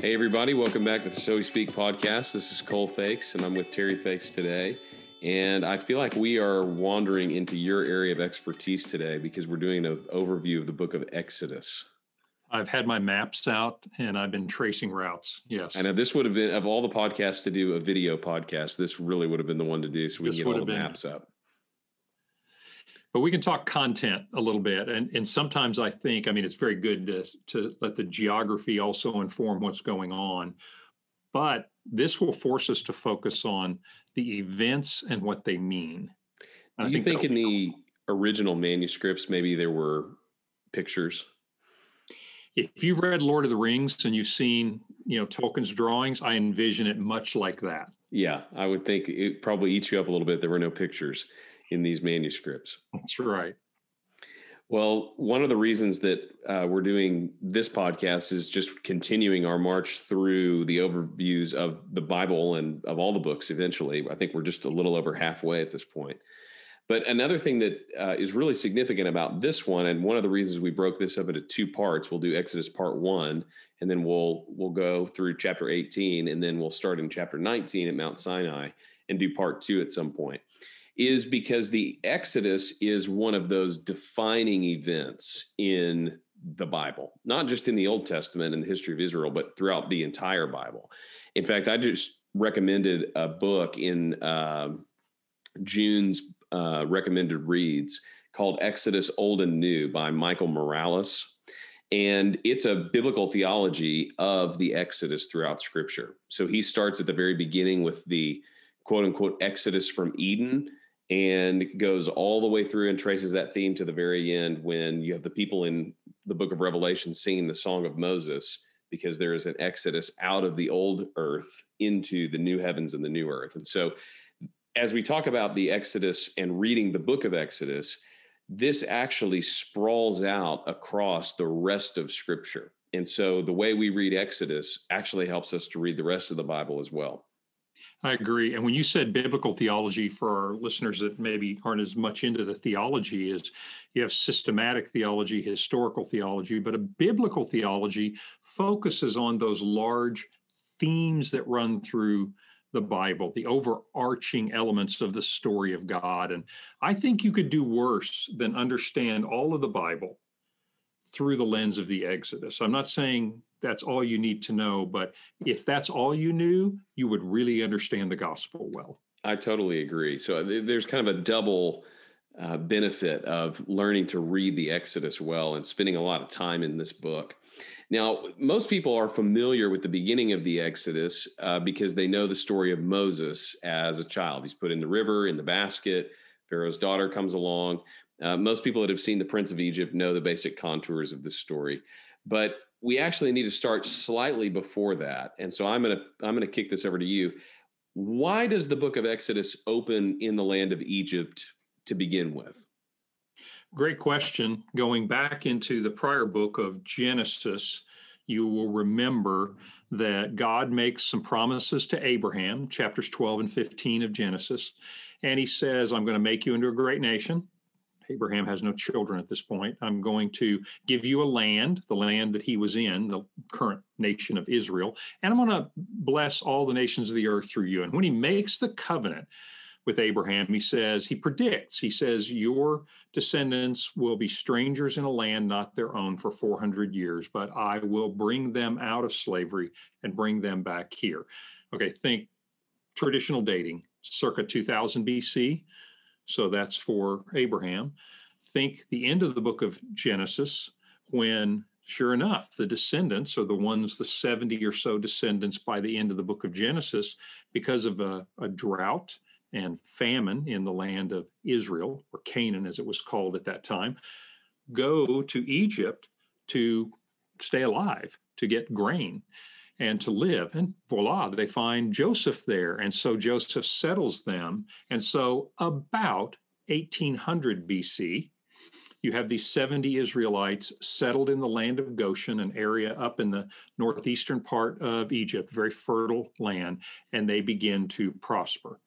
Hey, everybody, welcome back to the So We Speak podcast. This is Cole Feix, and I'm with Terry Feix today. And I feel like we are wandering into your area of expertise today because we're doing an overview of the book of Exodus. I've had my maps out and I've been tracing routes. Yes. And this would have been, of all the podcasts to do a video podcast, this really would have been the one to do so we this can get all the been, maps up. But we can talk content a little bit. And, and sometimes I think, I mean, it's very good to, to let the geography also inform what's going on. But this will force us to focus on the events and what they mean. Do you think, think in the original manuscripts, maybe there were pictures? If you've read Lord of the Rings and you've seen, you know, Tolkien's drawings, I envision it much like that. Yeah, I would think it probably eats you up a little bit. There were no pictures in these manuscripts. That's right. Well, one of the reasons that uh, we're doing this podcast is just continuing our march through the overviews of the Bible and of all the books eventually. I think we're just a little over halfway at this point. But another thing that uh, is really significant about this one, and one of the reasons we broke this up into two parts, we'll do Exodus part one, and then we'll we'll go through chapter 18, and then we'll start in chapter 19 at Mount Sinai and do part two at some point is because the Exodus is one of those defining events in the Bible, not just in the Old Testament and the history of Israel, but throughout the entire Bible. In fact, I just recommended a book in uh, June's uh, recommended reads called Exodus Old and New by Michael Morales. And it's a biblical theology of the Exodus throughout Scripture. So he starts at the very beginning with the quote unquote Exodus from Eden and goes all the way through and traces that theme to the very end when you have the people in the book of Revelation singing the song of Moses because there is an exodus out of the old earth into the new heavens and the new earth. And so as we talk about the Exodus and reading the book of Exodus, this actually sprawls out across the rest of scripture. And so the way we read Exodus actually helps us to read the rest of the Bible as well. I agree. And when you said biblical theology for our listeners that maybe aren't as much into the theology, is you have systematic theology, historical theology, but a biblical theology focuses on those large themes that run through the Bible, the overarching elements of the story of God. And I think you could do worse than understand all of the Bible through the lens of the Exodus. I'm not saying that's all you need to know. But if that's all you knew, you would really understand the gospel well. I totally agree. So uh, there's kind of a double uh, benefit of learning to read the Exodus well and spending a lot of time in this book. Now, most people are familiar with the beginning of the Exodus uh, because they know the story of Moses as a child. He's put in the river, in the basket. Pharaoh's daughter comes along. Uh, most people that have seen The Prince of Egypt know the basic contours of this story. But we actually need to start slightly before that. And so I'm to I'm going to kick this over to you. Why does the book of Exodus open in the land of Egypt to begin with? Great question. Going back into the prior book of Genesis, you will remember that God makes some promises to Abraham, chapters 12 and 15 of Genesis. And he says, I'm going to make you into a great nation. Abraham has no children at this point. I'm going to give you a land, the land that he was in, the current nation of Israel, and I'm going to bless all the nations of the earth through you. And when he makes the covenant with Abraham, he says, he predicts, he says, your descendants will be strangers in a land not their own for 400 years, but I will bring them out of slavery and bring them back here. Okay, think traditional dating, circa 2000 BC so that's for Abraham. Think the end of the book of Genesis, when sure enough, the descendants are the ones, the 70 or so descendants by the end of the book of Genesis, because of a, a drought and famine in the land of Israel, or Canaan as it was called at that time, go to Egypt to stay alive, to get grain and to live. And voila, they find Joseph there. And so Joseph settles them. And so about 1800 BC, you have these 70 Israelites settled in the land of Goshen, an area up in the northeastern part of Egypt, very fertile land, and they begin to prosper.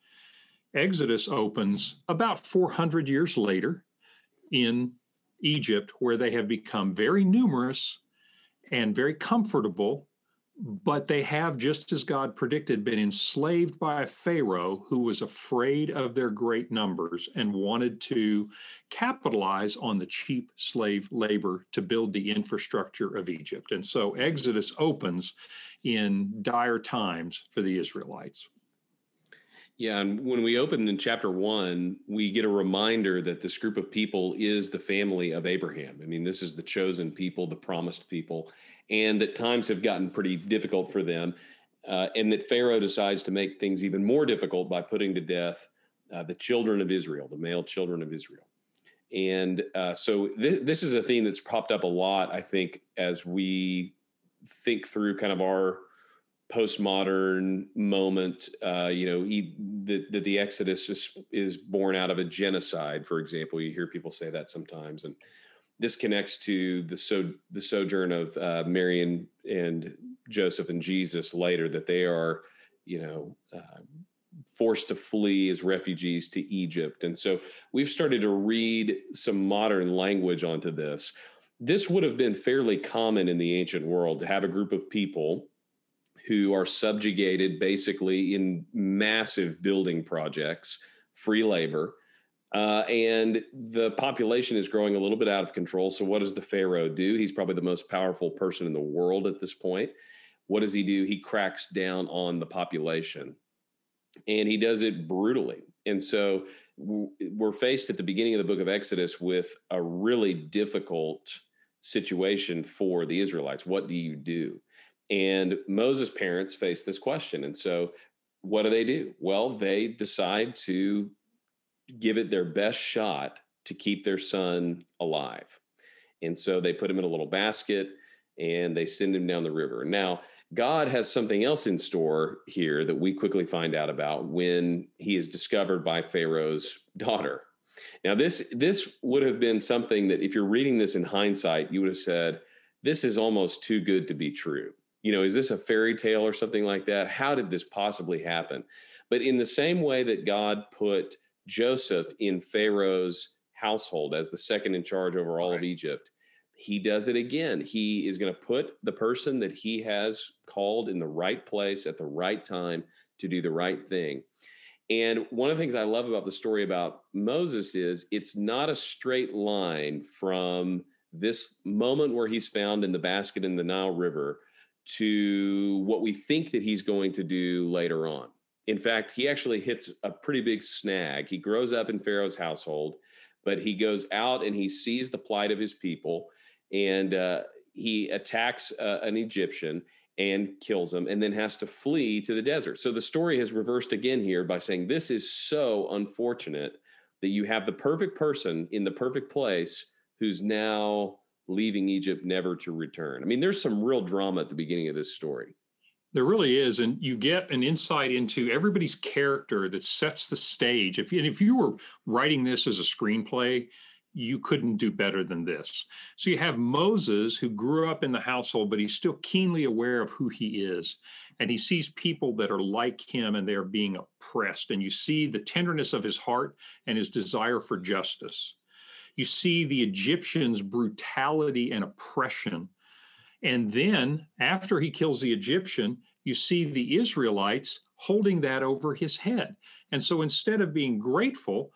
Exodus opens about 400 years later in Egypt, where they have become very numerous and very comfortable but they have, just as God predicted, been enslaved by Pharaoh who was afraid of their great numbers and wanted to capitalize on the cheap slave labor to build the infrastructure of Egypt. And so Exodus opens in dire times for the Israelites. Yeah, and when we open in chapter one, we get a reminder that this group of people is the family of Abraham. I mean, this is the chosen people, the promised people and that times have gotten pretty difficult for them, uh, and that Pharaoh decides to make things even more difficult by putting to death uh, the children of Israel, the male children of Israel. And uh, so th- this is a theme that's popped up a lot, I think, as we think through kind of our postmodern moment. Uh, you know, that the, the Exodus is, is born out of a genocide, for example. You hear people say that sometimes, and this connects to the so the sojourn of uh, Mary and, and Joseph and Jesus later that they are, you know, uh, forced to flee as refugees to Egypt, and so we've started to read some modern language onto this. This would have been fairly common in the ancient world to have a group of people who are subjugated basically in massive building projects, free labor uh, and the population is growing a little bit out of control. So, what does the Pharaoh do? He's probably the most powerful person in the world at this point. What does he do? He cracks down on the population and he does it brutally. And so, we're faced at the beginning of the book of Exodus with a really difficult situation for the Israelites. What do you do? And Moses' parents face this question. And so, what do they do? Well, they decide to give it their best shot to keep their son alive. And so they put him in a little basket and they send him down the river. Now, God has something else in store here that we quickly find out about when he is discovered by Pharaoh's daughter. Now, this this would have been something that if you're reading this in hindsight, you would have said, "This is almost too good to be true." You know, is this a fairy tale or something like that? How did this possibly happen? But in the same way that God put Joseph in Pharaoh's household as the second in charge over all right. of Egypt. He does it again. He is going to put the person that he has called in the right place at the right time to do the right thing. And one of the things I love about the story about Moses is it's not a straight line from this moment where he's found in the basket in the Nile River to what we think that he's going to do later on. In fact, he actually hits a pretty big snag. He grows up in Pharaoh's household, but he goes out and he sees the plight of his people and uh, he attacks uh, an Egyptian and kills him and then has to flee to the desert. So the story has reversed again here by saying this is so unfortunate that you have the perfect person in the perfect place who's now leaving Egypt never to return. I mean, there's some real drama at the beginning of this story. There really is, and you get an insight into everybody's character that sets the stage. If and if you were writing this as a screenplay, you couldn't do better than this. So you have Moses who grew up in the household, but he's still keenly aware of who he is. And he sees people that are like him and they're being oppressed. And you see the tenderness of his heart and his desire for justice. You see the Egyptians' brutality and oppression and then after he kills the Egyptian, you see the Israelites holding that over his head. And so instead of being grateful,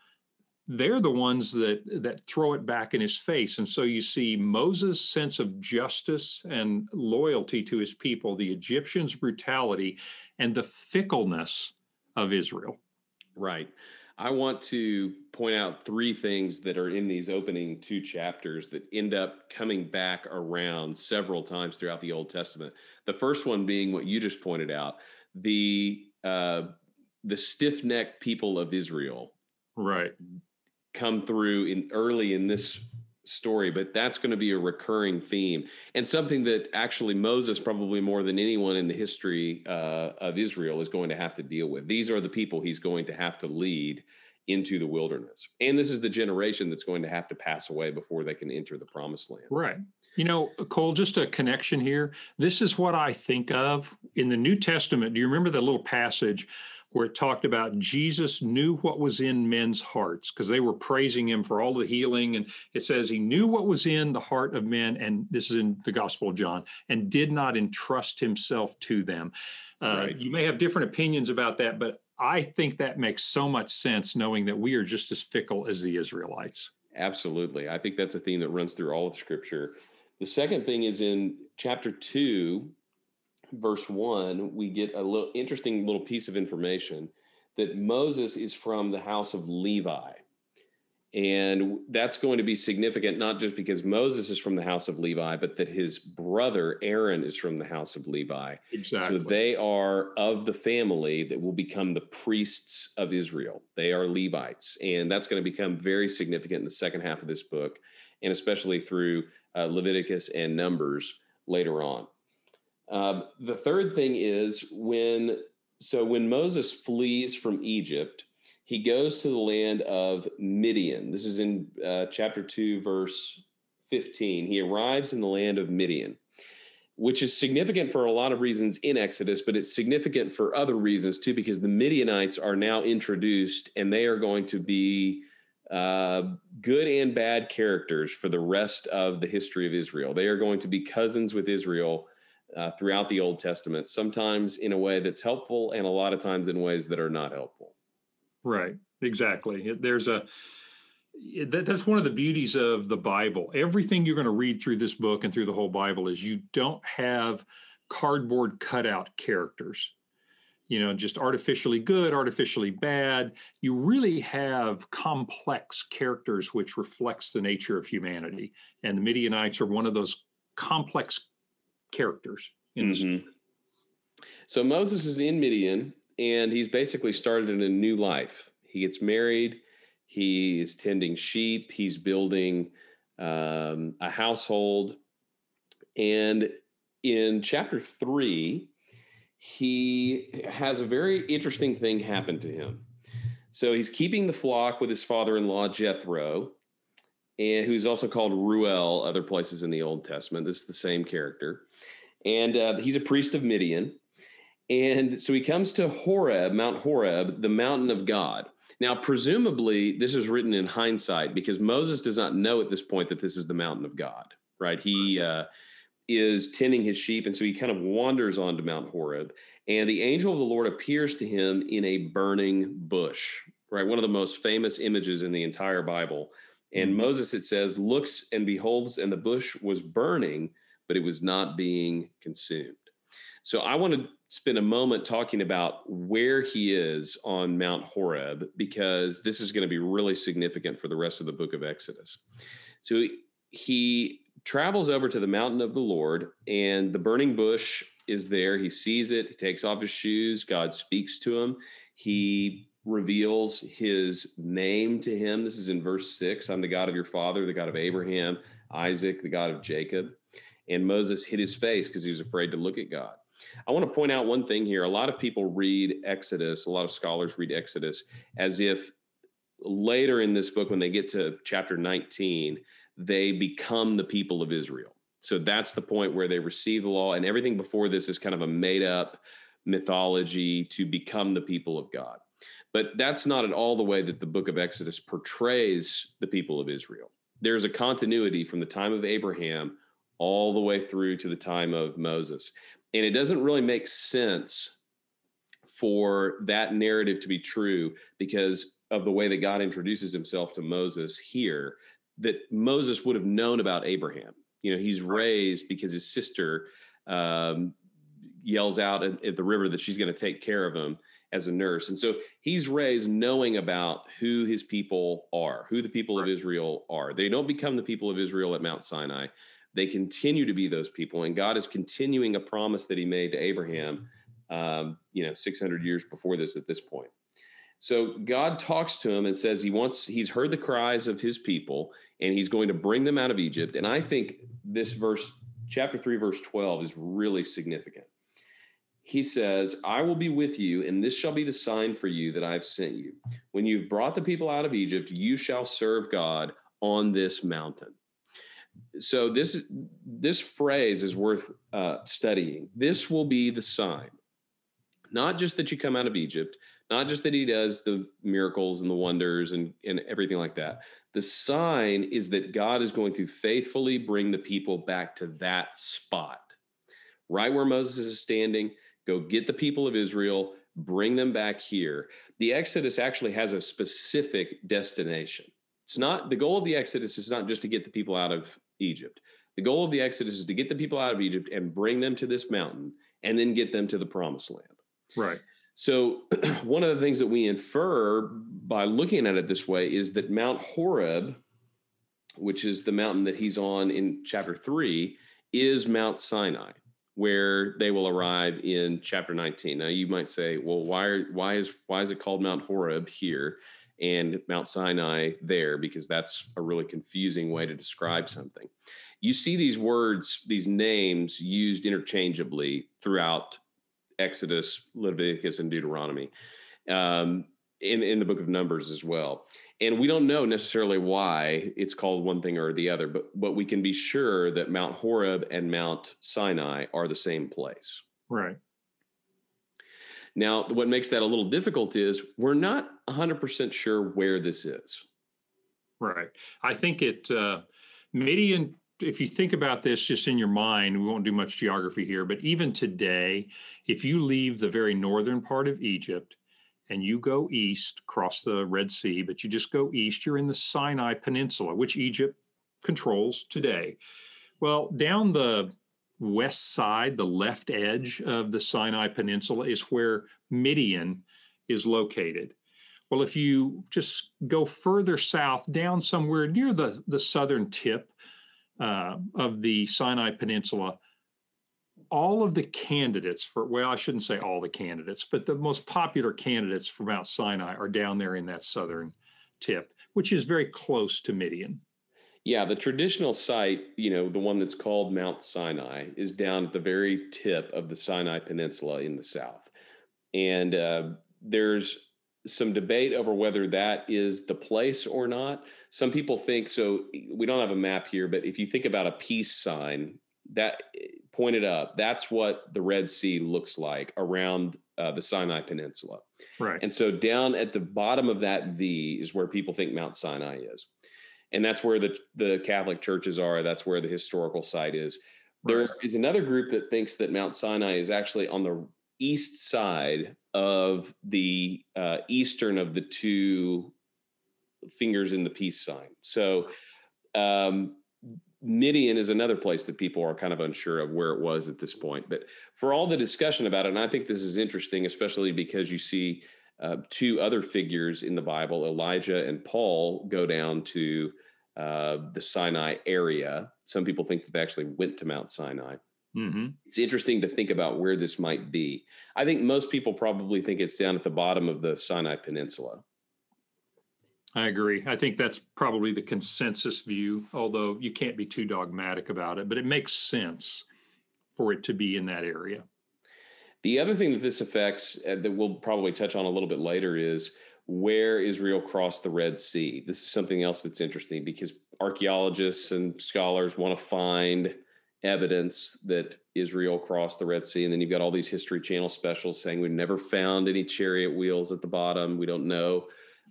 they're the ones that that throw it back in his face. And so you see moses sense of justice and loyalty to his people the egyptians brutality and the fickleness of israel. Right I want to point out three things that are in these opening two chapters that end up coming back around several times throughout the Old Testament. The first one being what you just pointed out the uh, the stiff necked people of Israel, right, come through in early in this story, but that's going to be a recurring theme and something that actually Moses, probably more than anyone in the history uh, of Israel, is going to have to deal with. These are the people he's going to have to lead into the wilderness. And this is the generation that's going to have to pass away before they can enter the promised land. Right. You know, Cole, just a connection here. This is what I think of in the New Testament. Do you remember the little passage where it talked about Jesus knew what was in men's hearts because they were praising him for all the healing. And it says he knew what was in the heart of men, and this is in the Gospel of John, and did not entrust himself to them. Uh, right. You may have different opinions about that, but I think that makes so much sense knowing that we are just as fickle as the Israelites. Absolutely. I think that's a theme that runs through all of Scripture. The second thing is in chapter 2, verse 1, we get a little interesting little piece of information that Moses is from the house of Levi. And that's going to be significant, not just because Moses is from the house of Levi, but that his brother Aaron is from the house of Levi. Exactly. So they are of the family that will become the priests of Israel. They are Levites. And that's going to become very significant in the second half of this book, and especially through uh, Leviticus and Numbers later on. Um, the third thing is when so when Moses flees from Egypt, he goes to the land of Midian. This is in uh, chapter 2, verse 15. He arrives in the land of Midian, which is significant for a lot of reasons in Exodus, but it's significant for other reasons too, because the Midianites are now introduced and they are going to be uh, good and bad characters for the rest of the history of Israel. They are going to be cousins with Israel uh, throughout the Old Testament, sometimes in a way that's helpful and a lot of times in ways that are not helpful. Right, exactly. There's a that's one of the beauties of the Bible. Everything you're going to read through this book and through the whole Bible is you don't have cardboard cutout characters you know, just artificially good, artificially bad. You really have complex characters which reflects the nature of humanity. And the Midianites are one of those complex characters in mm-hmm. So Moses is in Midian and he's basically started in a new life. He gets married, he is tending sheep, he's building um, a household. And in chapter three, he has a very interesting thing happen to him. So he's keeping the flock with his father in law, Jethro, and who's also called Reuel, other places in the Old Testament. This is the same character. And uh, he's a priest of Midian. And so he comes to Horeb, Mount Horeb, the mountain of God. Now, presumably, this is written in hindsight because Moses does not know at this point that this is the mountain of God, right? He uh, is tending his sheep. And so he kind of wanders onto Mount Horeb. And the angel of the Lord appears to him in a burning bush, right? One of the most famous images in the entire Bible. And mm-hmm. Moses, it says, looks and beholds, and the bush was burning, but it was not being consumed. So I want to spend a moment talking about where he is on Mount Horeb, because this is going to be really significant for the rest of the book of Exodus. So he travels over to the mountain of the Lord, and the burning bush is there. He sees it, he takes off his shoes. God speaks to him. He reveals his name to him. This is in verse six I'm the God of your father, the God of Abraham, Isaac, the God of Jacob. And Moses hid his face because he was afraid to look at God. I want to point out one thing here. A lot of people read Exodus, a lot of scholars read Exodus as if later in this book, when they get to chapter 19, they become the people of Israel. So that's the point where they receive the law, and everything before this is kind of a made up mythology to become the people of God. But that's not at all the way that the book of Exodus portrays the people of Israel. There's a continuity from the time of Abraham all the way through to the time of Moses. And it doesn't really make sense for that narrative to be true because of the way that God introduces himself to Moses here that Moses would have known about Abraham. You know, he's raised because his sister um, yells out at, at, the river that she's going to take care of him as a nurse. And so he's raised knowing about who his people are, who the people of Israel are. They don't become the people of Israel at Mount Sinai. They continue to be those people. And God is continuing a promise that he made to Abraham, um, you know, 600 years before this at this point. So God talks to him and says he wants, he's heard the cries of his people and he's going to bring them out of Egypt. And I think this verse, chapter 3, verse 12, is really significant. He says, I will be with you, and this shall be the sign for you that I've sent you. When you've brought the people out of Egypt, you shall serve God on this mountain. So this this phrase is worth uh, studying. This will be the sign, not just that you come out of Egypt, Not just that he does the miracles and the wonders and, and everything like that. The sign is that God is going to faithfully bring the people back to that spot, right where Moses is standing. Go get the people of Israel, bring them back here. The Exodus actually has a specific destination. It's not the goal of the Exodus is not just to get the people out of Egypt. The goal of the Exodus is to get the people out of Egypt and bring them to this mountain and then get them to the promised land. Right. So, one of the things that we infer by looking at it this way is that Mount Horeb, which is the mountain that he's on in chapter three, is Mount Sinai, where they will arrive in chapter 19. Now, you might say, well, why, are, why, is, why is it called Mount Horeb here? and Mount Sinai there because that's a really confusing way to describe something. You see these words, these names used interchangeably throughout Exodus, Leviticus, and Deuteronomy, um, in in the book of Numbers as well. And we don't know necessarily why it's called one thing or the other, but but we can be sure that Mount Horeb and Mount Sinai are the same place. Right. Now, what makes that a little difficult is we're not 100% sure where this is. Right. I think it, uh, Midian, if you think about this just in your mind, we won't do much geography here, but even today, if you leave the very northern part of Egypt and you go east, cross the Red Sea, but you just go east, you're in the Sinai Peninsula, which Egypt controls today. Well, down the west side, the left edge of the Sinai Peninsula, is where Midian is located. Well, if you just go further south, down somewhere near the, the southern tip uh, of the Sinai Peninsula, all of the candidates for, well, I shouldn't say all the candidates, but the most popular candidates for Mount Sinai are down there in that southern tip, which is very close to Midian. Yeah, the traditional site, you know, the one that's called Mount Sinai, is down at the very tip of the Sinai Peninsula in the south. And uh, there's some debate over whether that is the place or not. Some people think so. We don't have a map here, but if you think about a peace sign that pointed up, that's what the Red Sea looks like around uh, the Sinai Peninsula. Right. And so down at the bottom of that V is where people think Mount Sinai is and that's where the the Catholic churches are. That's where the historical site is. There is another group that thinks that Mount Sinai is actually on the east side of the uh, eastern of the two fingers in the peace sign. So um, Midian is another place that people are kind of unsure of where it was at this point. But for all the discussion about it, and I think this is interesting, especially because you see uh, two other figures in the Bible, Elijah and Paul, go down to uh, the Sinai area. Some people think that they actually went to Mount Sinai. Mm-hmm. It's interesting to think about where this might be. I think most people probably think it's down at the bottom of the Sinai Peninsula. I agree. I think that's probably the consensus view, although you can't be too dogmatic about it, but it makes sense for it to be in that area. The other thing that this affects, uh, that we'll probably touch on a little bit later, is where Israel crossed the Red Sea. This is something else that's interesting because archaeologists and scholars want to find evidence that Israel crossed the Red Sea. And then you've got all these History Channel specials saying we've never found any chariot wheels at the bottom. We don't know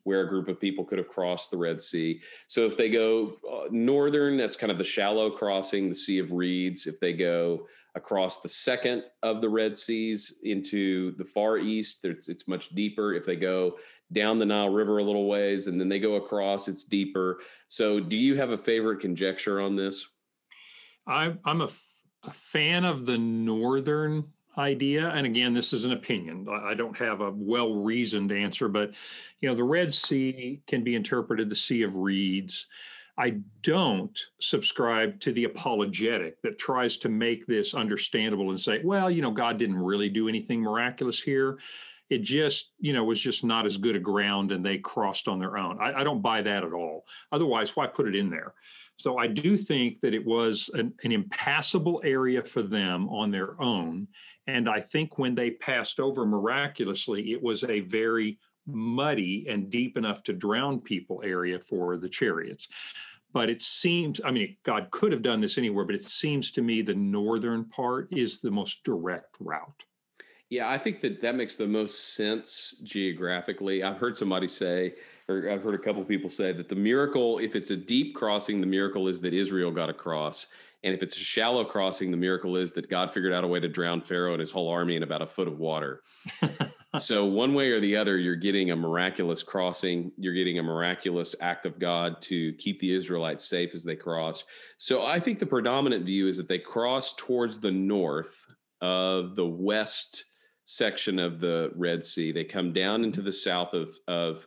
where a group of people could have crossed the Red Sea. So if they go uh, northern, that's kind of the shallow crossing, the Sea of Reeds. If they go across the second of the Red Seas into the far east, it's, it's much deeper. If they go down the Nile River a little ways and then they go across, it's deeper. So, do you have a favorite conjecture on this? I, I'm a, f- a fan of the northern idea and again this is an opinion i don't have a well reasoned answer but you know the red sea can be interpreted the sea of reeds I don't subscribe to the apologetic that tries to make this understandable and say, well, you know, God didn't really do anything miraculous here. It just, you know, was just not as good a ground and they crossed on their own. I, I don't buy that at all. Otherwise, why put it in there? So I do think that it was an, an, impassable area for them on their own. And I think when they passed over miraculously, it was a very muddy and deep enough to drown people area for the chariots. But it seems, I mean, God could have done this anywhere, but it seems to me the northern part is the most direct route. Yeah, I think that that makes the most sense geographically. I've heard somebody say, or I've heard a couple people say that the miracle, if it's a deep crossing, the miracle is that Israel got across. And if it's a shallow crossing, the miracle is that God figured out a way to drown Pharaoh and his whole army in about a foot of water. so, one way or the other, you're getting a miraculous crossing. You're getting a miraculous act of God to keep the Israelites safe as they cross. So, I think the predominant view is that they cross towards the north of the west section of the Red Sea. They come down into the south of, of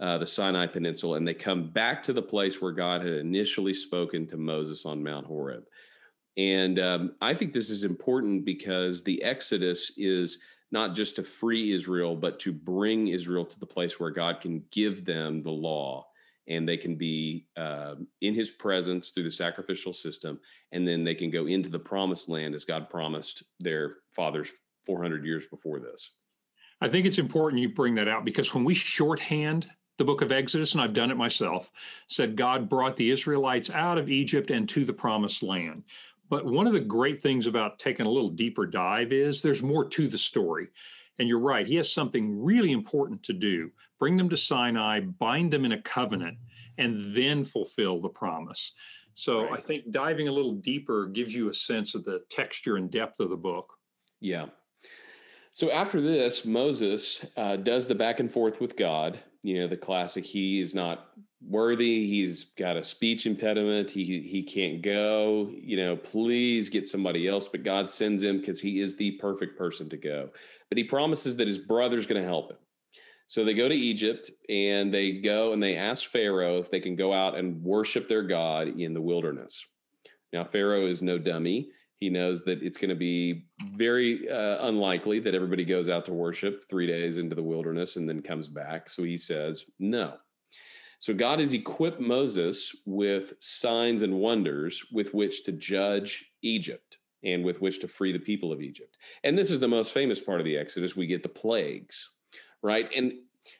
uh, the Sinai Peninsula, and they come back to the place where God had initially spoken to Moses on Mount Horeb. And um, I think this is important because the Exodus is not just to free Israel, but to bring Israel to the place where God can give them the law and they can be uh, in his presence through the sacrificial system. And then they can go into the promised land as God promised their fathers 400 years before this. I think it's important you bring that out because when we shorthand the book of Exodus, and I've done it myself, said God brought the Israelites out of Egypt and to the promised land. But one of the great things about taking a little deeper dive is there's more to the story. And you're right, he has something really important to do bring them to Sinai, bind them in a covenant, and then fulfill the promise. So right. I think diving a little deeper gives you a sense of the texture and depth of the book. Yeah. So after this, Moses uh, does the back and forth with God. You know, the classic, he is not worthy. He's got a speech impediment. He he can't go. You know, please get somebody else. But God sends him because he is the perfect person to go. But he promises that his brother's going to help him. So they go to Egypt and they go and they ask Pharaoh if they can go out and worship their God in the wilderness. Now Pharaoh is no dummy. He knows that it's going to be very uh, unlikely that everybody goes out to worship three days into the wilderness and then comes back. So he says, no. So God has equipped Moses with signs and wonders with which to judge Egypt and with which to free the people of Egypt. And this is the most famous part of the Exodus. We get the plagues, right? And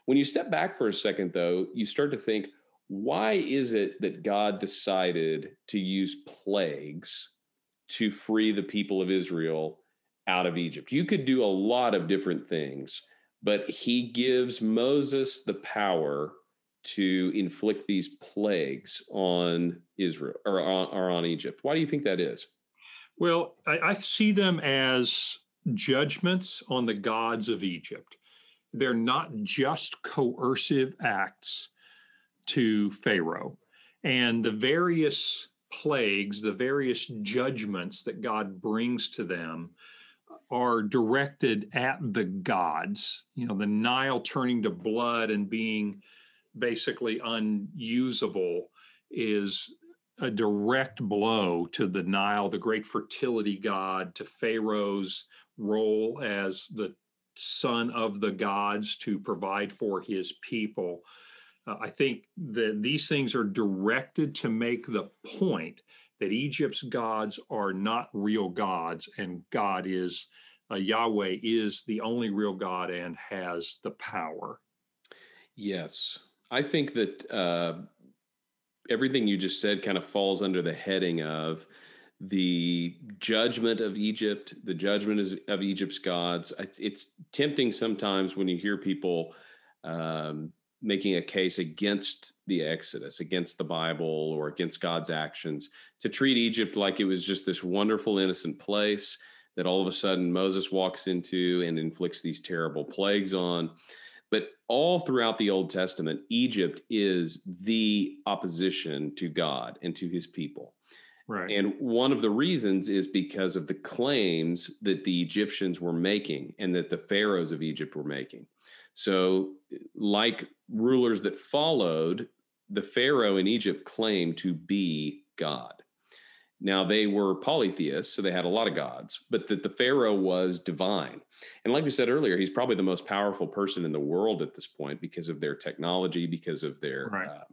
when you step back for a second, though, you start to think, why is it that God decided to use plagues to free the people of Israel out of Egypt. You could do a lot of different things, but he gives Moses the power to inflict these plagues on Israel or on, or on Egypt. Why do you think that is? Well, I, I see them as judgments on the gods of Egypt. They're not just coercive acts to Pharaoh. And the various plagues, the various judgments that God brings to them, are directed at the gods. You know, the Nile turning to blood and being basically unusable is a direct blow to the Nile, the great fertility god, to Pharaoh's role as the son of the gods to provide for his people. Uh, I think that these things are directed to make the point that Egypt's gods are not real gods, and God is uh, Yahweh is the only real God and has the power. Yes, I think that uh, everything you just said kind of falls under the heading of the judgment of Egypt, the judgment of Egypt's gods. It's tempting sometimes when you hear people um, making a case against the Exodus, against the Bible, or against God's actions, to treat Egypt like it was just this wonderful, innocent place that all of a sudden Moses walks into and inflicts these terrible plagues on. But all throughout the Old Testament, Egypt is the opposition to God and to his people. Right. And one of the reasons is because of the claims that the Egyptians were making and that the pharaohs of Egypt were making. So, like rulers that followed, the Pharaoh in Egypt claimed to be God. Now, they were polytheists, so they had a lot of gods, but that the Pharaoh was divine. And like we said earlier, he's probably the most powerful person in the world at this point because of their technology, because of their right. uh,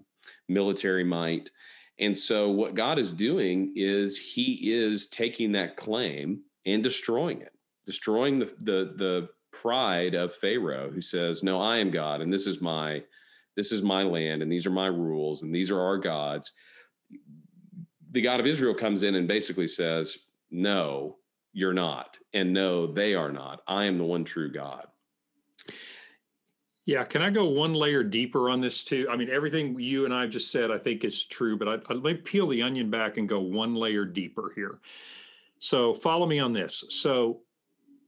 military might. And so, what God is doing is he is taking that claim and destroying it, destroying the, the, the pride of Pharaoh who says, "No, I am God and this is my this is my land and these are my rules and these are our gods." The God of Israel comes in and basically says, "No, you're not. And no, they are not. I am the one true God. Yeah, can I go one layer deeper on this too? I mean, everything you and I've just said, I think is true, but I, I, let me peel the onion back and go one layer deeper here. So, follow me on this. So,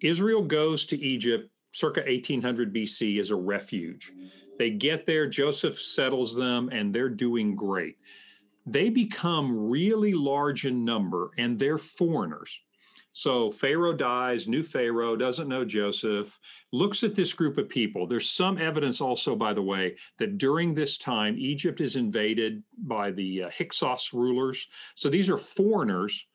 Israel goes to Egypt circa 1800 BC as a refuge. They get there, Joseph settles them, and they're doing great. They become really large in number, and they're foreigners. So Pharaoh dies, new Pharaoh doesn't know Joseph, looks at this group of people. There's some evidence also, by the way, that during this time, Egypt is invaded by the uh, Hyksos rulers. So these are foreigners.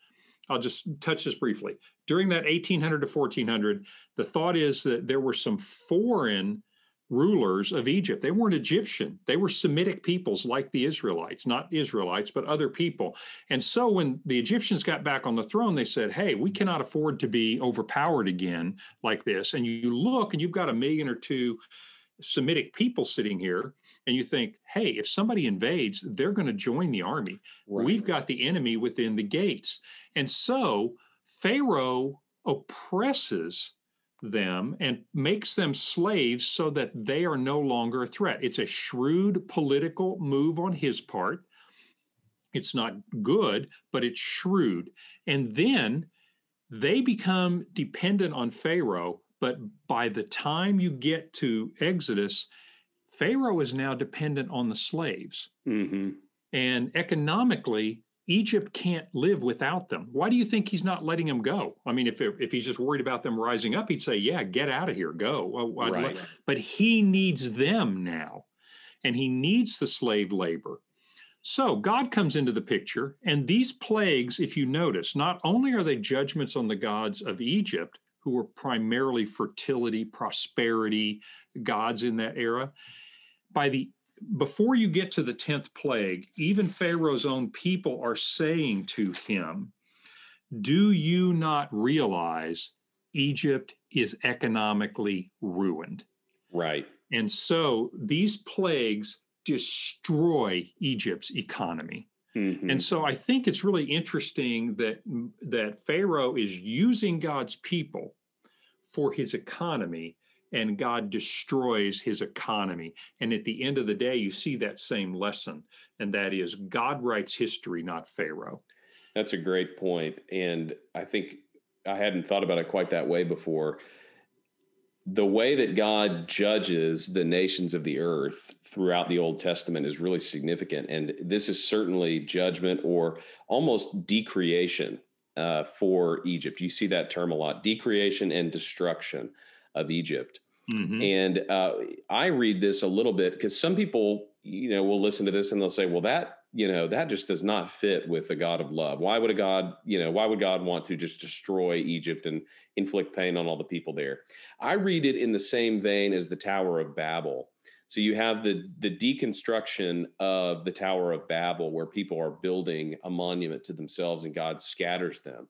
I'll just touch this briefly. During that 1800 to 1400, the thought is that there were some foreign rulers of Egypt. They weren't Egyptian. They were Semitic peoples like the Israelites, not Israelites, but other people. And so when the Egyptians got back on the throne, they said, hey, we cannot afford to be overpowered again like this. And you look and you've got a million or two Semitic people sitting here, and you think, hey, if somebody invades, they're going to join the army. Right. We've got the enemy within the gates. And so Pharaoh oppresses them and makes them slaves so that they are no longer a threat. It's a shrewd political move on his part. It's not good, but it's shrewd. And then they become dependent on Pharaoh. But by the time you get to Exodus, Pharaoh is now dependent on the slaves. Mm-hmm. And economically, Egypt can't live without them. Why do you think he's not letting them go? I mean, if if he's just worried about them rising up, he'd say, "Yeah, get out of here, go." Right. But he needs them now, and he needs the slave labor. So God comes into the picture, and these plagues, if you notice, not only are they judgments on the gods of Egypt, who were primarily fertility, prosperity gods in that era. By the before you get to the 10th plague, even Pharaoh's own people are saying to him, Do you not realize Egypt is economically ruined? Right. And so these plagues destroy Egypt's economy. Mm-hmm. And so I think it's really interesting that that Pharaoh is using God's people for his economy and God destroys his economy. And at the end of the day, you see that same lesson, and that is God writes history, not Pharaoh. That's a great point. And I think I hadn't thought about it quite that way before. The way that God judges the nations of the earth throughout the Old Testament is really significant. And this is certainly judgment or almost decreation uh, for Egypt. You see that term a lot decreation and destruction of Egypt. Mm-hmm. And uh, I read this a little bit because some people, you know, will listen to this and they'll say, well, that, you know, that just does not fit with the God of love. Why would a God, you know, why would God want to just destroy Egypt and inflict pain on all the people there? I read it in the same vein as the Tower of Babel. So you have the the deconstruction of the Tower of Babel where people are building a monument to themselves and God scatters them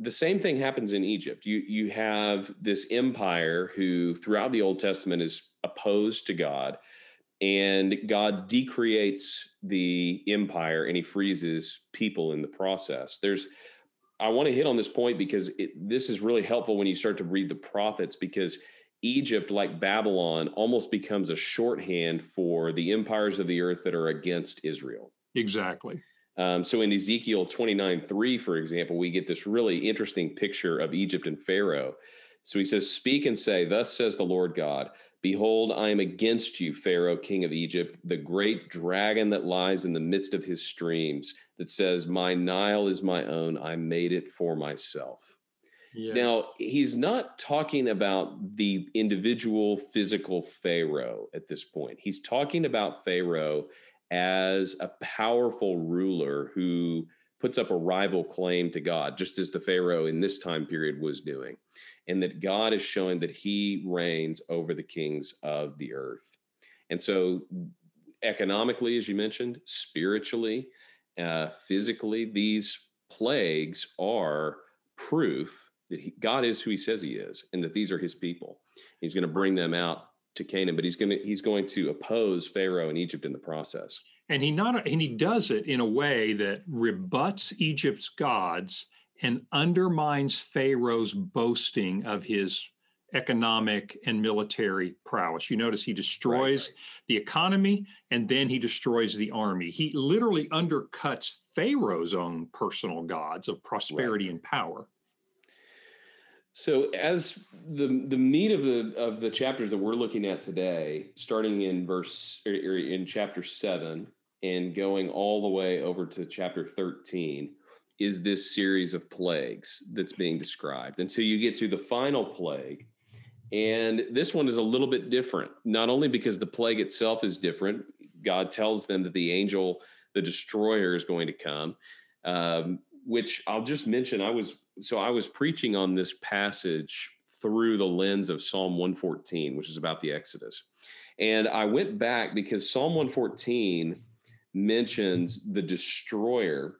the same thing happens in Egypt. You you have this empire who throughout the Old Testament is opposed to God and God decreates the empire and he freezes people in the process. There's I want to hit on this point because it, this is really helpful when you start to read the prophets because Egypt, like Babylon, almost becomes a shorthand for the empires of the earth that are against Israel. Exactly. Um, so in Ezekiel 29 3, for example, we get this really interesting picture of Egypt and Pharaoh. So he says, Speak and say, Thus says the Lord God, Behold, I am against you, Pharaoh, king of Egypt, the great dragon that lies in the midst of his streams, that says, My Nile is my own, I made it for myself. Yes. Now, he's not talking about the individual physical Pharaoh at this point. He's talking about Pharaoh as a powerful ruler who puts up a rival claim to God, just as the Pharaoh in this time period was doing. And that God is showing that he reigns over the kings of the earth. And so, economically, as you mentioned, spiritually, uh, physically, these plagues are proof that he, God is who he says he is and that these are his people. He's going to bring them out to Canaan, but he's going to he's going to oppose Pharaoh and Egypt in the process. And he not and he does it in a way that rebuts Egypt's gods and undermines Pharaoh's boasting of his economic and military prowess. You notice he destroys right, right. the economy and then he destroys the army. He literally undercuts Pharaoh's own personal gods of prosperity right. and power. So as the the meat of the of the chapters that we're looking at today, starting in verse er, er, in chapter 7 and going all the way over to chapter 13 is this series of plagues that's being described until you get to the final plague and this one is a little bit different, not only because the plague itself is different. God tells them that the angel, the destroyer, is going to come, um, which I'll just mention. I was so I was preaching on this passage through the lens of Psalm 114, which is about the Exodus. And I went back because Psalm 114 mentions the destroyer,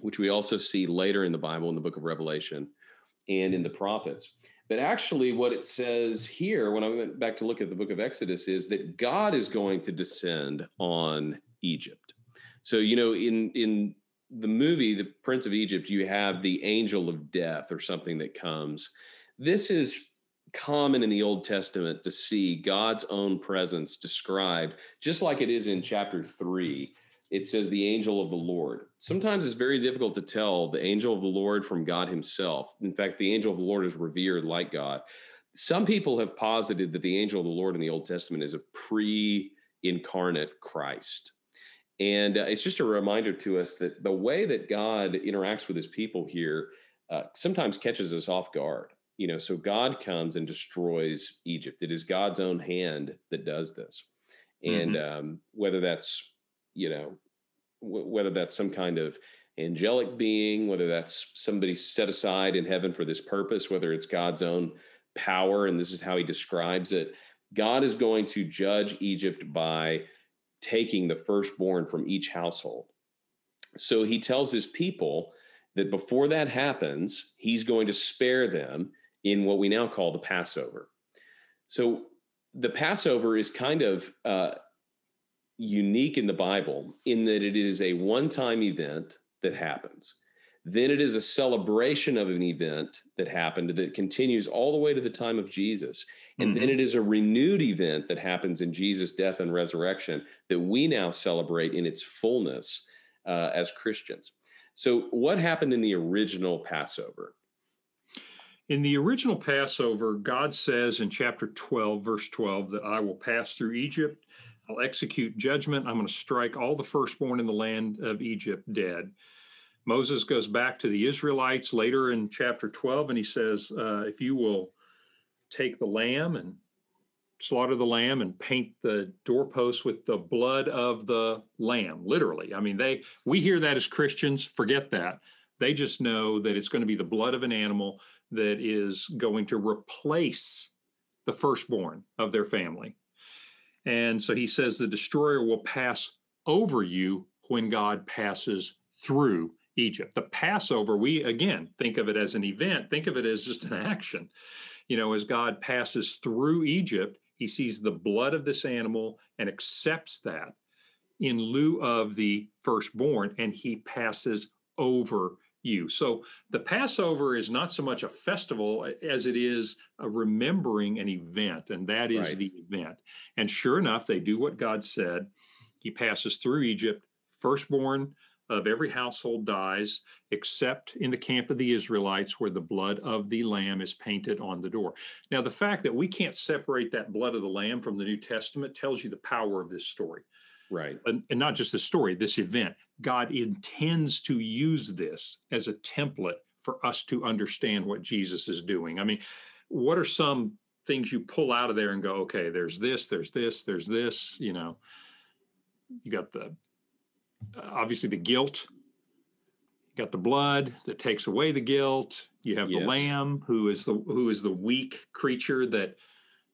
which we also see later in the Bible in the book of Revelation and in the prophets. But actually, what it says here, when I went back to look at the book of Exodus, is that God is going to descend on Egypt. So, you know, in in the movie, The Prince of Egypt, you have the angel of death or something that comes. This is common in the Old Testament to see God's own presence described, just like it is in chapter three it says the angel of the Lord. Sometimes it's very difficult to tell the angel of the Lord from God himself. In fact, the angel of the Lord is revered like God. Some people have posited that the angel of the Lord in the Old Testament is a pre incarnate Christ. And uh, it's just a reminder to us that the way that God interacts with his people here uh, sometimes catches us off guard. You know, so God comes and destroys Egypt. It is God's own hand that does this. And mm-hmm. um, whether that's you know, w- whether that's some kind of angelic being, whether that's somebody set aside in heaven for this purpose, whether it's God's own power, and this is how he describes it. God is going to judge Egypt by taking the firstborn from each household. So he tells his people that before that happens, he's going to spare them in what we now call the Passover. So the Passover is kind of uh, unique in the Bible in that it is a one time event that happens. Then it is a celebration of an event that happened that continues all the way to the time of Jesus. And mm-hmm. then it is a renewed event that happens in Jesus' death and resurrection that we now celebrate in its fullness uh, as Christians. So, what happened in the original Passover? In the original Passover, God says in chapter 12, verse 12, that I will pass through Egypt I'll execute judgment. I'm going to strike all the firstborn in the land of Egypt dead. Moses goes back to the Israelites later in chapter 12, and he says, uh, If you will take the lamb and slaughter the lamb and paint the doorposts with the blood of the lamb, literally. I mean, they we hear that as Christians, forget that. They just know that it's going to be the blood of an animal that is going to replace the firstborn of their family. And so he says the destroyer will pass over you when God passes through Egypt. The Passover, we again think of it as an event, think of it as just an action. You know, as God passes through Egypt, he sees the blood of this animal and accepts that in lieu of the firstborn, and he passes over you. So the Passover is not so much a festival as it is a remembering an event, and that is right. the event. And sure enough, they do what God said. He passes through Egypt, firstborn of every household dies, except in the camp of the Israelites, where the blood of the lamb is painted on the door. Now, the fact that we can't separate that blood of the lamb from the New Testament tells you the power of this story. Right. And, and not just the story, this event. God intends to use this as a template for us to understand what Jesus is doing. I mean, what are some things you pull out of there and go, okay, there's this, there's this, there's this, you know, you got the obviously the guilt, you got the blood that takes away the guilt, you have yes. the lamb who is the who is the weak creature that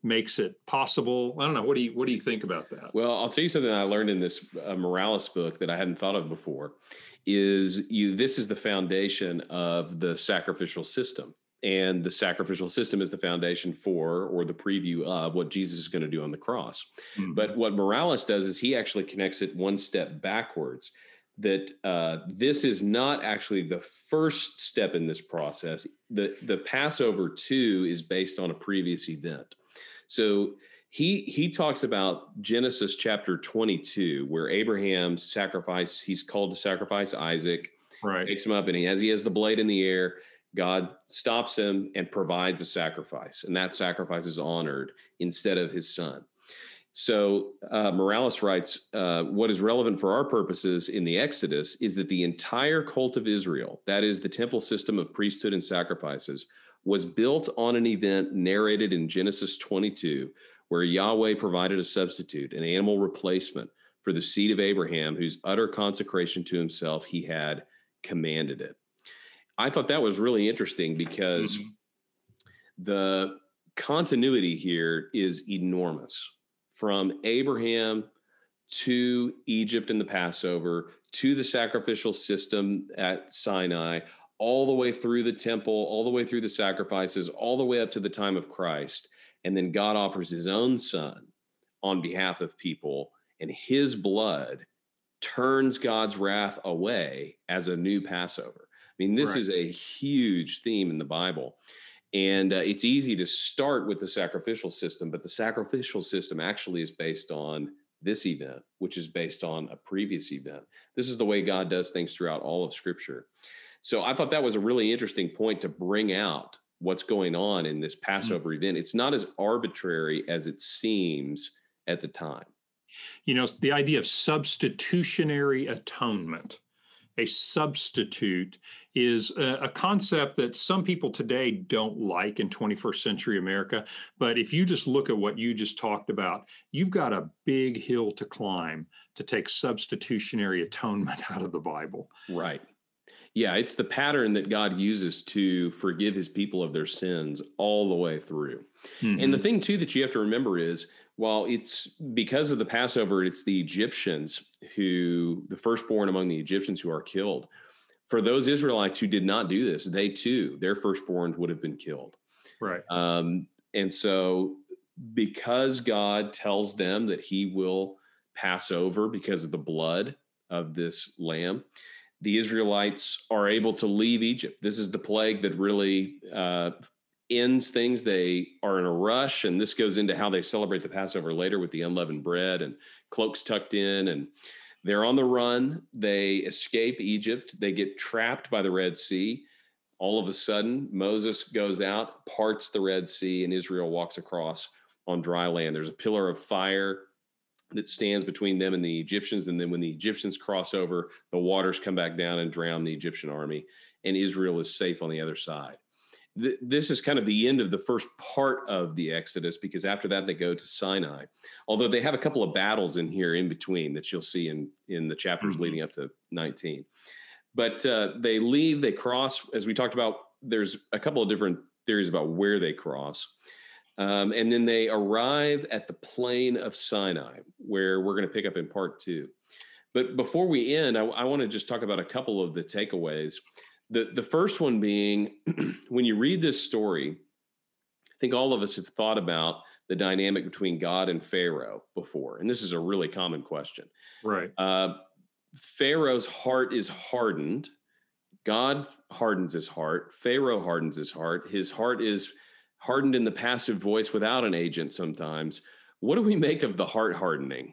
makes it possible. I don't know. What do you what do you think about that? Well, I'll tell you something I learned in this uh, Morales book that I hadn't thought of before. Is you this is the foundation of the sacrificial system. And the sacrificial system is the foundation for or the preview of what Jesus is going to do on the cross. Mm-hmm. But what Morales does is he actually connects it one step backwards that uh, this is not actually the first step in this process. The the Passover too is based on a previous event. So he he talks about Genesis chapter 22, where Abraham sacrifice, he's called to sacrifice Isaac, right. takes him up, and he as he has the blade in the air, God stops him and provides a sacrifice, and that sacrifice is honored instead of his son. So uh, Morales writes, uh, what is relevant for our purposes in the Exodus is that the entire cult of Israel, that is the temple system of priesthood and sacrifices, was built on an event narrated in Genesis 22, where Yahweh provided a substitute, an animal replacement for the seed of Abraham, whose utter consecration to himself he had commanded it. I thought that was really interesting because mm-hmm. the continuity here is enormous from Abraham to Egypt in the Passover to the sacrificial system at Sinai, all the way through the temple, all the way through the sacrifices, all the way up to the time of Christ. And then God offers his own son on behalf of people, and his blood turns God's wrath away as a new Passover. I mean, this right. is a huge theme in the Bible. And uh, it's easy to start with the sacrificial system, but the sacrificial system actually is based on this event, which is based on a previous event. This is the way God does things throughout all of Scripture. So I thought that was a really interesting point to bring out what's going on in this mm. Passover mm-hmm. event. It's not as arbitrary as it seems at the time. You know, the idea of substitutionary atonement a substitute is a, a, concept that some people today don't like in 21st century America. But if you just look at what you just talked about, you've got a big hill to climb to take substitutionary atonement out of the Bible. Right. Yeah, it's the pattern that God uses to forgive his people of their sins all the way through. Mm-hmm. And the thing, too, that you have to remember is while it's because of the Passover, it's the Egyptians who, the firstborn among the Egyptians who are killed. For those Israelites who did not do this, they too, their firstborns would have been killed. Right. Um, and so, because God tells them that he will pass over because of the blood of this lamb, the Israelites are able to leave Egypt. This is the plague that really uh, ends things. They are in a rush, and this goes into how they celebrate the Passover later with the unleavened bread and cloaks tucked in, and they're on the run. They escape Egypt. They get trapped by the Red Sea. All of a sudden, Moses goes out, parts the Red Sea, and Israel walks across on dry land. There's a pillar of fire that stands between them and the Egyptians. And then when the Egyptians cross over, the waters come back down and drown the Egyptian army, and Israel is safe on the other side th- this is kind of the end of the first part of the Exodus because after that they go to Sinai. Although they have a couple of battles in here in between that you'll see in in the chapters mm-hmm. leading up to 19. But uh, they leave, they cross, as we talked about. There's a couple of different theories about where they cross. Um, and then they arrive at the plain of Sinai, where we're going to pick up in part two. But before we end, I, I want to just talk about a couple of the takeaways. The the first one being when you read this story, I think all of us have thought about the dynamic between God and Pharaoh before, and this is a really common question. Right. Uh, Pharaoh's heart is hardened. God hardens his heart. Pharaoh hardens his heart. His heart is hardened in the passive voice without an agent sometimes. What do we make of the heart hardening?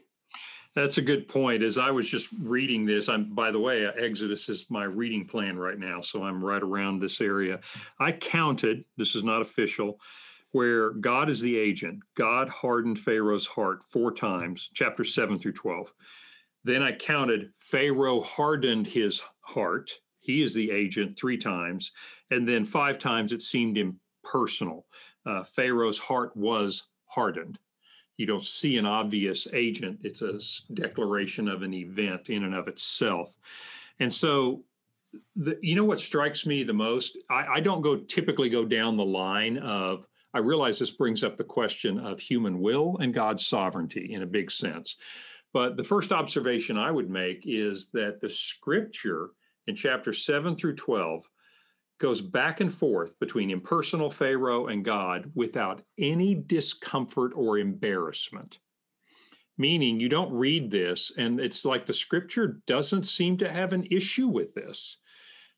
That's a good point. As I was just reading this, I'm by the way, Exodus is my reading plan right now, so I'm right around this area. I counted, this is not official, where God is the agent. God hardened Pharaoh's heart four times, chapter 7 through 12. Then I counted Pharaoh hardened his heart. He is the agent three times. And then five times it seemed impersonal. Uh, Pharaoh's heart was hardened you don't see an obvious agent. It's a declaration of an event in and of itself. And so, the, you know what strikes me the most? I, I don't go typically go down the line of. I realize this brings up the question of human will and God's sovereignty in a big sense. But the first observation I would make is that the scripture in chapter 7 through 12 goes back and forth between impersonal Pharaoh and God without any discomfort or embarrassment. meaning you don't read this and it's like the scripture doesn't seem to have an issue with this.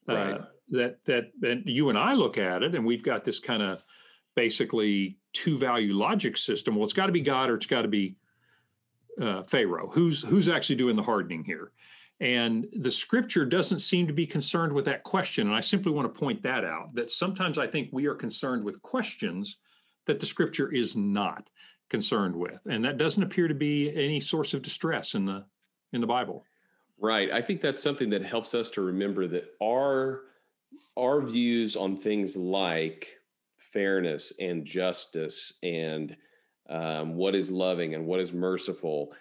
Right. Uh, that that that you and I look at it and we've got this kind of basically two value logic system. Well, it's got to be God or it's got to be uh, Pharaoh. Who's who's actually doing the hardening here? And the scripture doesn't seem to be concerned with that question. And I simply want to point that out that sometimes I think we are concerned with questions that the scripture is not concerned with. And that doesn't appear to be any source of distress in the in the Bible. Right. I think that's something that helps us to remember that our our views on things like fairness and justice and um, what is loving and what is merciful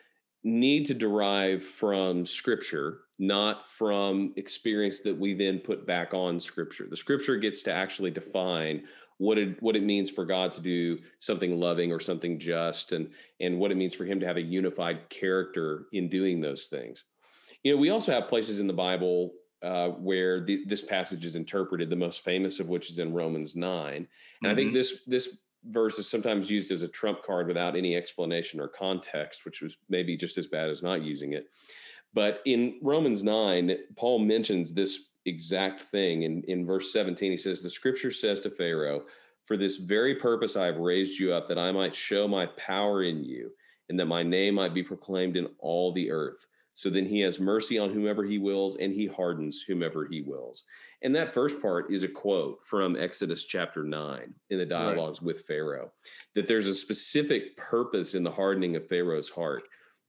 need to derive from scripture not from experience that we then put back on scripture the scripture gets to actually define what it what it means for god to do something loving or something just and and what it means for him to have a unified character in doing those things you know we also have places in the bible uh, where the, this passage is interpreted the most famous of which is in romans 9 and mm-hmm. i think mm-hmm. this this verse is sometimes used as a trump card without any explanation or context, which was maybe just as bad as not using it. But in Romans 9, Paul mentions this exact thing. In, in verse 17, he says, The scripture says to Pharaoh, For this very purpose I have raised you up, that I might show my power in you, and that my name might be proclaimed in all the earth. So then he has mercy on whomever he wills, and he hardens whomever he wills. And that first part is a quote from Exodus chapter 9 in the dialogues right. with Pharaoh, that there's a specific purpose in the hardening of Pharaoh's heart.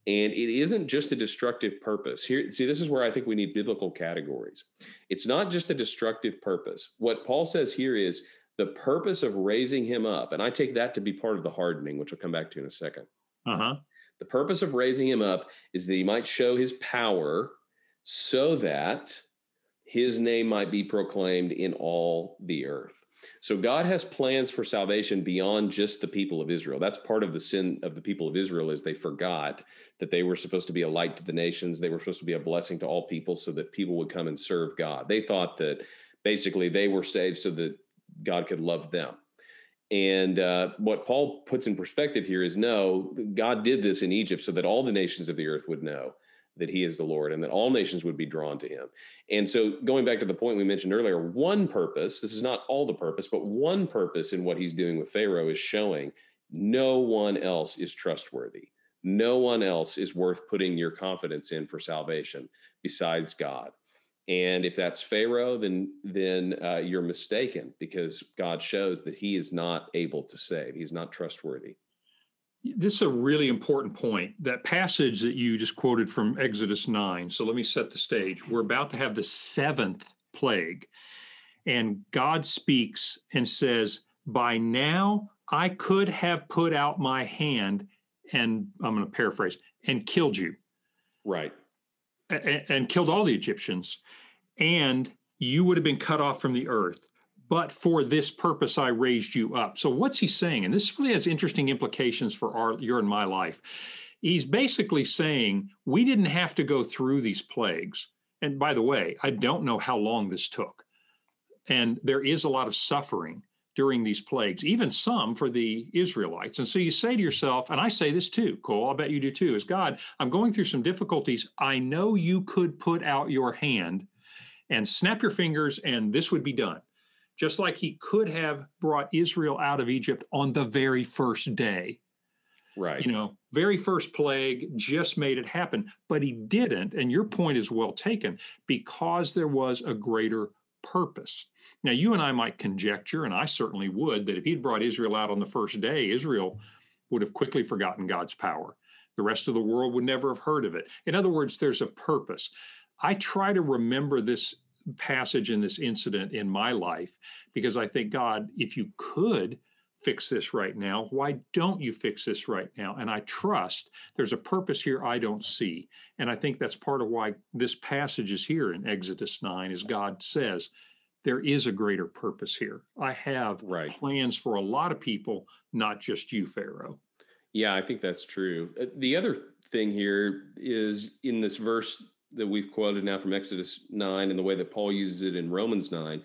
And it isn't just a destructive purpose. Here, see, this is where I think we need biblical categories. It's not just a destructive purpose. What Paul says here is the purpose of raising him up. And I take that to be part of the hardening, which I'll come back to in a second. Uh-huh. The purpose of raising him up is that he might show his power so that his name might be proclaimed in all the earth. So God has plans for salvation beyond just the people of Israel. That's part of the sin of the people of Israel is they forgot that they were supposed to be a light to the nations. They were supposed to be a blessing to all people so that people would come and serve God. They thought that basically they were saved so that God could love them. And uh, what Paul puts in perspective here is no, God did this in Egypt so that all the nations of the earth would know that he is the Lord and that all nations would be drawn to him. And so, going back to the point we mentioned earlier, one purpose, this is not all the purpose, but one purpose in what he's doing with Pharaoh is showing no one else is trustworthy. No one else is worth putting your confidence in for salvation besides God. And if that's Pharaoh, then then uh, you're mistaken because God shows that He is not able to save. He's not trustworthy. This is a really important point. That passage that you just quoted from Exodus 9. So let me set the stage. We're about to have the seventh plague. And God speaks and says, By now I could have put out my hand, and I'm going to paraphrase, and killed you. Right. And, killed all the Egyptians. And you would have been cut off from the earth but for this purpose I raised you up. So what's he saying? And this really has interesting implications for our your and my life. He's basically saying we didn't have to go through these plagues. And by the way, I don't know how long this took. And there is a lot of suffering during these plagues, even some for the Israelites. And so you say to yourself, and I say this too, Cole, I'll bet you do too, is God, I'm going through some difficulties. I know you could put out your hand and snap your fingers and this would be done just like he could have brought Israel out of Egypt on the very first day. Right. You know, very first plague just made it happen, but he didn't. And your point is well taken because there was a greater purpose. Now, you and I might conjecture, and I certainly would, that if he'd brought Israel out on the first day, Israel would have quickly forgotten God's power. The rest of the world would never have heard of it. In other words, there's a purpose. I try to remember this passage and this incident in my life because I think, God, if you could fix this right now, why don't you fix this right now? And I trust there's a purpose here I don't see. And I think that's part of why this passage is here in Exodus 9, is God says, there is a greater purpose here. I have right. plans for a lot of people, not just you, Pharaoh. Yeah, I think that's true. Uh, the other thing here is in this verse that we've quoted now from Exodus 9 and the way that Paul uses it in Romans 9.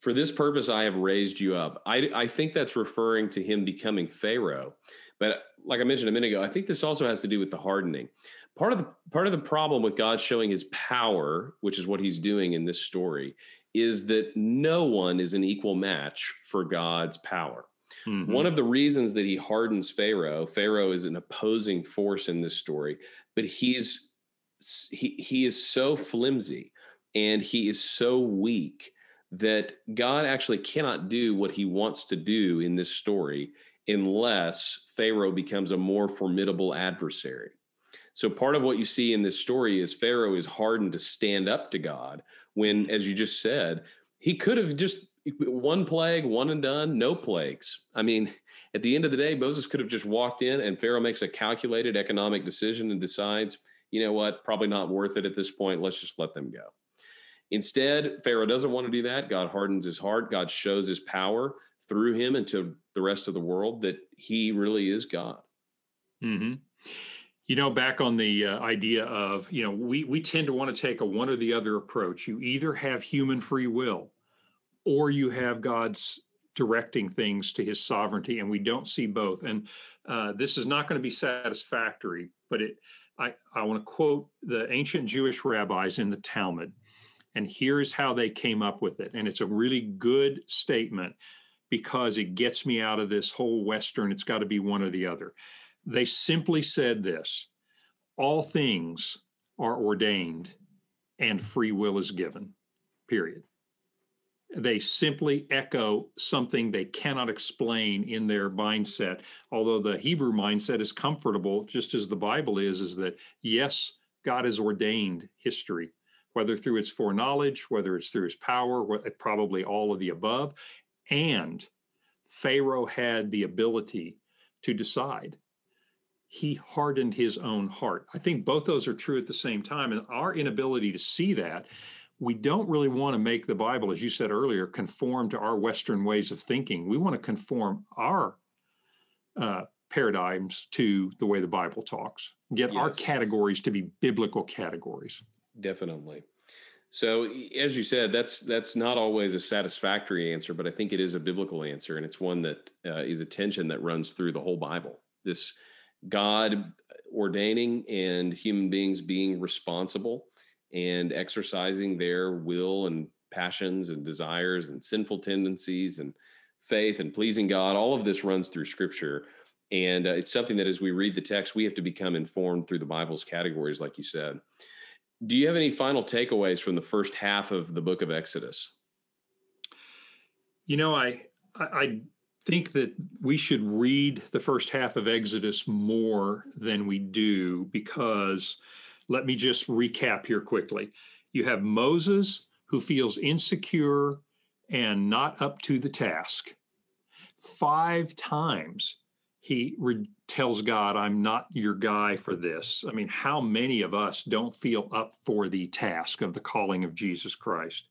For this purpose, I have raised you up. I, I think that's referring to him becoming Pharaoh. But like I mentioned a minute ago, I think this also has to do with the hardening. Part of the part of the problem with God showing his power, which is what he's doing in this story, is that no one is an equal match for God's power. Mm-hmm. One of the reasons that he hardens Pharaoh, Pharaoh is an opposing force in this story, but he's he he is so flimsy and he is so weak that God actually cannot do what he wants to do in this story unless Pharaoh becomes a more formidable adversary. So part of what you see in this story is Pharaoh is hardened to stand up to God when, as you just said, he could have just one plague, one and done, no plagues. I mean, at the end of the day, Moses could have just walked in and Pharaoh makes a calculated economic decision and decides, you know what, probably not worth it at this point. Let's just let them go. Instead, Pharaoh doesn't want to do that. God hardens his heart. God shows his power through him and to the rest of the world that he really is God. Mm-hmm. You know, back on the uh, idea of, you know, we, we tend to want to take a one or the other approach. You either have human free will or you have God's directing things to his sovereignty, and we don't see both. And uh, this is not going to be satisfactory, but it, I, I want to quote the ancient Jewish rabbis in the Talmud, and here's how they came up with it. And it's a really good statement because it gets me out of this whole Western, it's got to be one or the other. They simply said this all things are ordained and free will is given, period. They simply echo something they cannot explain in their mindset. Although the Hebrew mindset is comfortable, just as the Bible is, is that yes, God has ordained history, whether through its foreknowledge, whether it's through his power, probably all of the above. And Pharaoh had the ability to decide. He hardened his own heart. I think both those are true at the same time. And our inability to see that, we don't really want to make the Bible, as you said earlier, conform to our Western ways of thinking. We want to conform our uh, paradigms to the way the Bible talks, get yes. our categories to be biblical categories. Definitely. So, as you said, that's that's not always a satisfactory answer, but I think it is a biblical answer, and it's one that uh, is a tension that runs through the whole Bible. This God ordaining and human beings being responsible and exercising their will and passions and desires and sinful tendencies and faith and pleasing God. All of this runs through Scripture, and uh, it's something that as we read the text, we have to become informed through the Bible's categories, like you said. Do you have any final takeaways from the first half of the book of Exodus? You know, I I think that we should read the first half of Exodus more than we do because let me just recap here quickly. You have Moses who feels insecure and not up to the task. Five times he re- tells God, I'm not your guy for this. I mean, how many of us don't feel up for the task of the calling of Jesus Christ?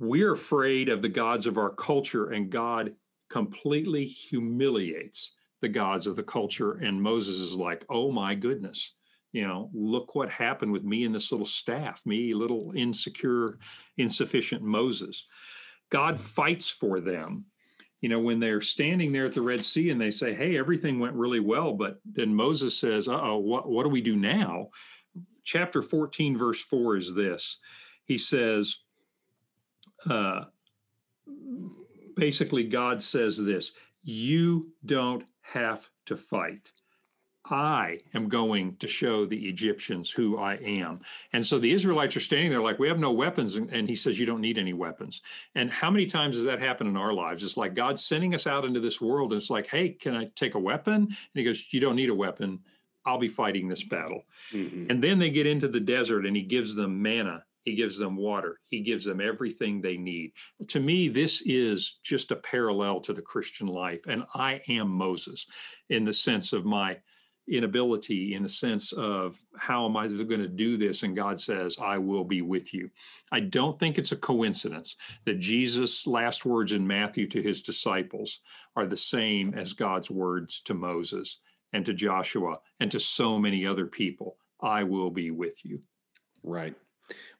We're afraid of the gods of our culture, and God completely humiliates the gods of the culture. And Moses is like, oh my goodness, you know, look what happened with me and this little staff, me, little insecure, insufficient Moses. God fights for them you know, when they're standing there at the Red Sea and they say, "Hey, everything went really well," but then Moses says, "Uh-oh, what what do we do now?" Chapter 14 verse 4 is this. He says uh basically God says this, "You don't have to fight." I am going to show the Egyptians who I am. And so the Israelites are standing there like, we have no weapons. And, and, he says, You don't need any weapons. And how many times does that happen in our lives? It's like God sending us out into this world. And it's like, Hey, can I take a weapon? And he goes, You don't need a weapon. I'll be fighting this battle. Mm-hmm. And then they get into the desert and he gives them manna. He gives them water. He gives them everything they need. To me, this is just a parallel to the Christian life. And I am Moses in the sense of my inability in a sense of how am I going to do this? And God says, I will be with you. I don't think it's a coincidence that Jesus' last words in Matthew to his disciples are the same as God's words to Moses and to Joshua and to so many other people. I will be with you. Right.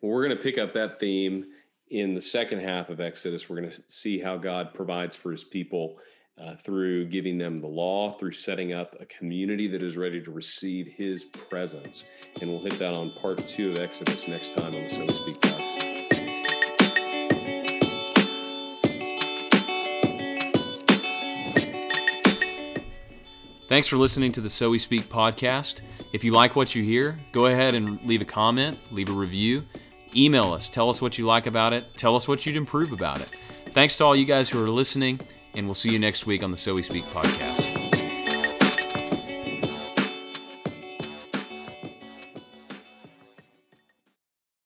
Well, we're going to pick up that theme in the second half of Exodus. We're going to see how God provides for his people uh, through giving them the law, through setting up a community that is ready to receive His presence. And we'll hit that on part two of Exodus next time on the So to Speak podcast. Thanks for listening to the So We Speak podcast. If you like what you hear, go ahead and leave a comment, leave a review, email us, tell us what you like about it, tell us what you'd improve about it. Thanks to all you guys who are listening, and we'll see you next week on the So We Speak podcast.